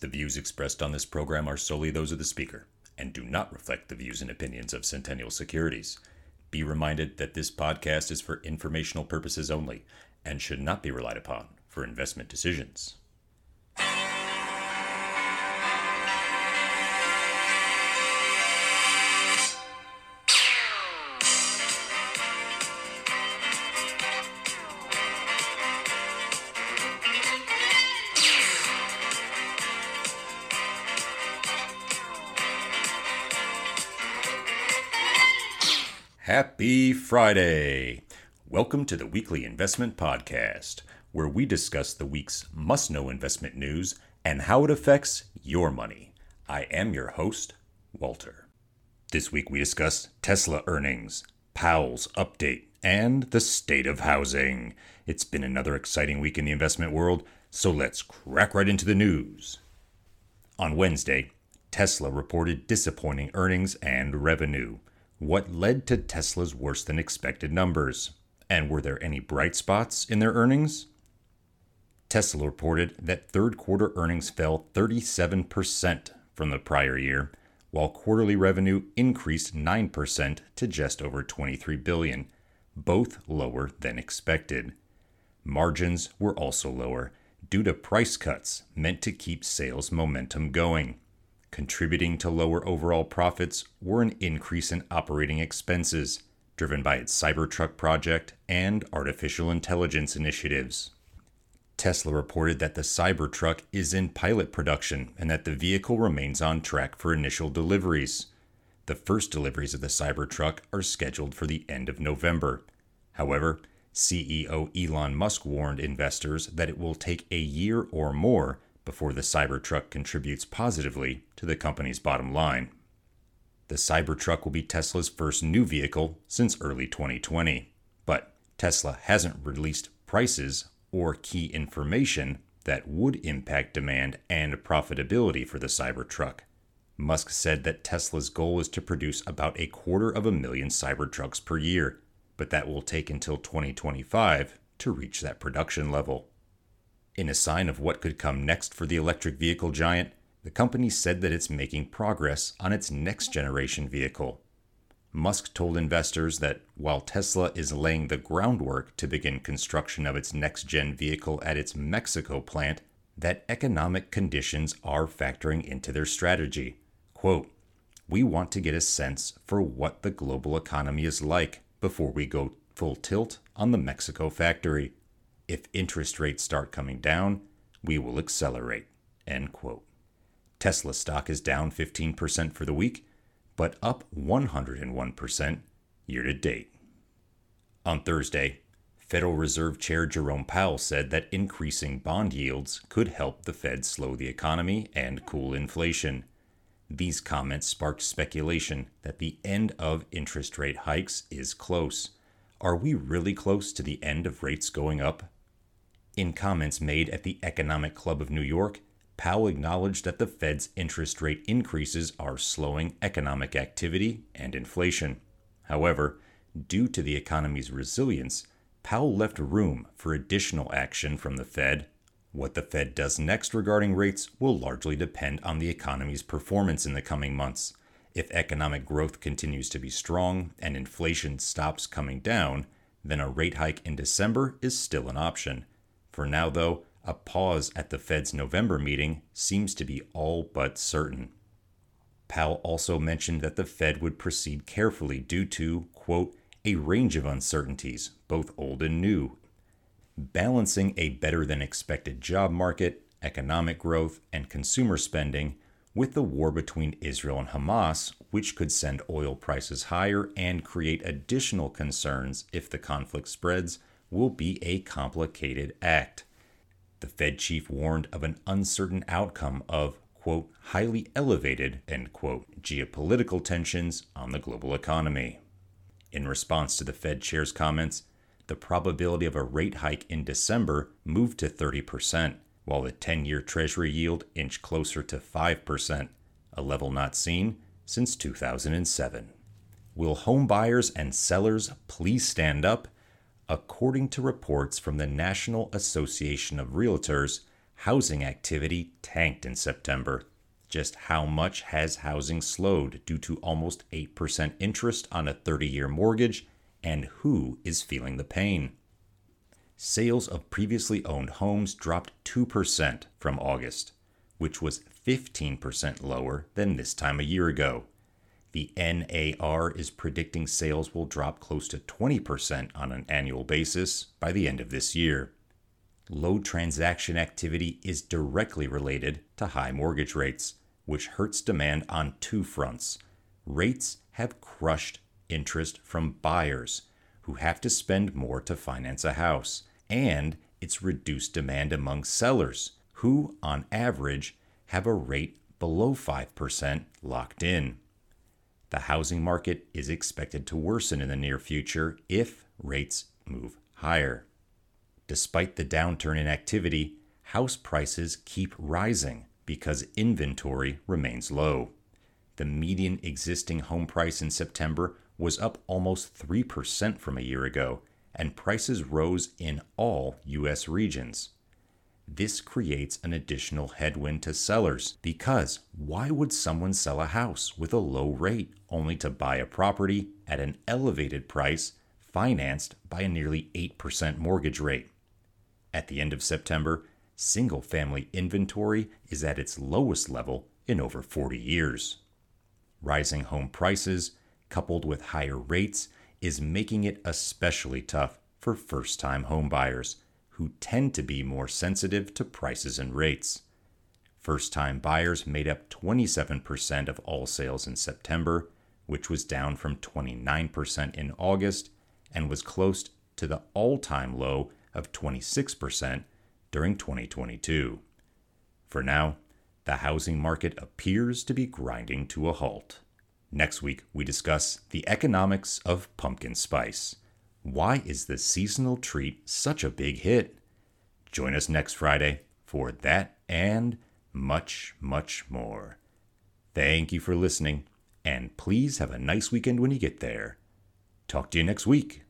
The views expressed on this program are solely those of the speaker and do not reflect the views and opinions of Centennial Securities. Be reminded that this podcast is for informational purposes only and should not be relied upon for investment decisions. Happy Friday! Welcome to the Weekly Investment Podcast, where we discuss the week's must know investment news and how it affects your money. I am your host, Walter. This week we discuss Tesla earnings, Powell's update, and the state of housing. It's been another exciting week in the investment world, so let's crack right into the news. On Wednesday, Tesla reported disappointing earnings and revenue what led to Tesla's worse than expected numbers? And were there any bright spots in their earnings? Tesla reported that third quarter earnings fell 37% from the prior year, while quarterly revenue increased 9% to just over 23 billion, both lower than expected. Margins were also lower due to price cuts meant to keep sales momentum going. Contributing to lower overall profits were an increase in operating expenses, driven by its Cybertruck project and artificial intelligence initiatives. Tesla reported that the Cybertruck is in pilot production and that the vehicle remains on track for initial deliveries. The first deliveries of the Cybertruck are scheduled for the end of November. However, CEO Elon Musk warned investors that it will take a year or more before the Cybertruck contributes positively to the company's bottom line. The Cybertruck will be Tesla's first new vehicle since early 2020, but Tesla hasn't released prices or key information that would impact demand and profitability for the Cybertruck. Musk said that Tesla's goal is to produce about a quarter of a million Cybertrucks per year, but that will take until 2025 to reach that production level. In a sign of what could come next for the electric vehicle giant, the company said that it's making progress on its next generation vehicle. Musk told investors that while Tesla is laying the groundwork to begin construction of its next gen vehicle at its Mexico plant, that economic conditions are factoring into their strategy. Quote, We want to get a sense for what the global economy is like before we go full tilt on the Mexico factory. If interest rates start coming down, we will accelerate. End quote. Tesla stock is down 15% for the week, but up 101% year to date. On Thursday, Federal Reserve Chair Jerome Powell said that increasing bond yields could help the Fed slow the economy and cool inflation. These comments sparked speculation that the end of interest rate hikes is close. Are we really close to the end of rates going up? In comments made at the Economic Club of New York, Powell acknowledged that the Fed's interest rate increases are slowing economic activity and inflation. However, due to the economy's resilience, Powell left room for additional action from the Fed. What the Fed does next regarding rates will largely depend on the economy's performance in the coming months. If economic growth continues to be strong and inflation stops coming down, then a rate hike in December is still an option. For now, though, a pause at the Fed's November meeting seems to be all but certain. Powell also mentioned that the Fed would proceed carefully due to, quote, a range of uncertainties, both old and new. Balancing a better than expected job market, economic growth, and consumer spending with the war between Israel and Hamas, which could send oil prices higher and create additional concerns if the conflict spreads, will be a complicated act. The Fed chief warned of an uncertain outcome of, quote, highly elevated, end quote, geopolitical tensions on the global economy. In response to the Fed chair's comments, the probability of a rate hike in December moved to 30%, while the 10 year Treasury yield inched closer to 5%, a level not seen since 2007. Will home buyers and sellers please stand up according to reports from the National Association of Realtors, Housing activity tanked in September. Just how much has housing slowed due to almost 8% interest on a 30 year mortgage, and who is feeling the pain? Sales of previously owned homes dropped 2% from August, which was 15% lower than this time a year ago. The NAR is predicting sales will drop close to 20% on an annual basis by the end of this year. Low transaction activity is directly related to high mortgage rates, which hurts demand on two fronts. Rates have crushed interest from buyers who have to spend more to finance a house, and it's reduced demand among sellers who, on average, have a rate below 5% locked in. The housing market is expected to worsen in the near future if rates move higher. Despite the downturn in activity, house prices keep rising because inventory remains low. The median existing home price in September was up almost 3% from a year ago, and prices rose in all U.S. regions. This creates an additional headwind to sellers because why would someone sell a house with a low rate only to buy a property at an elevated price financed by a nearly 8% mortgage rate? At the end of September, single family inventory is at its lowest level in over 40 years. Rising home prices, coupled with higher rates, is making it especially tough for first time homebuyers, who tend to be more sensitive to prices and rates. First time buyers made up 27% of all sales in September, which was down from 29% in August and was close to the all time low of 26% during 2022. For now, the housing market appears to be grinding to a halt. Next week, we discuss the economics of pumpkin spice. Why is the seasonal treat such a big hit? Join us next Friday for that and much, much more. Thank you for listening, and please have a nice weekend when you get there. Talk to you next week.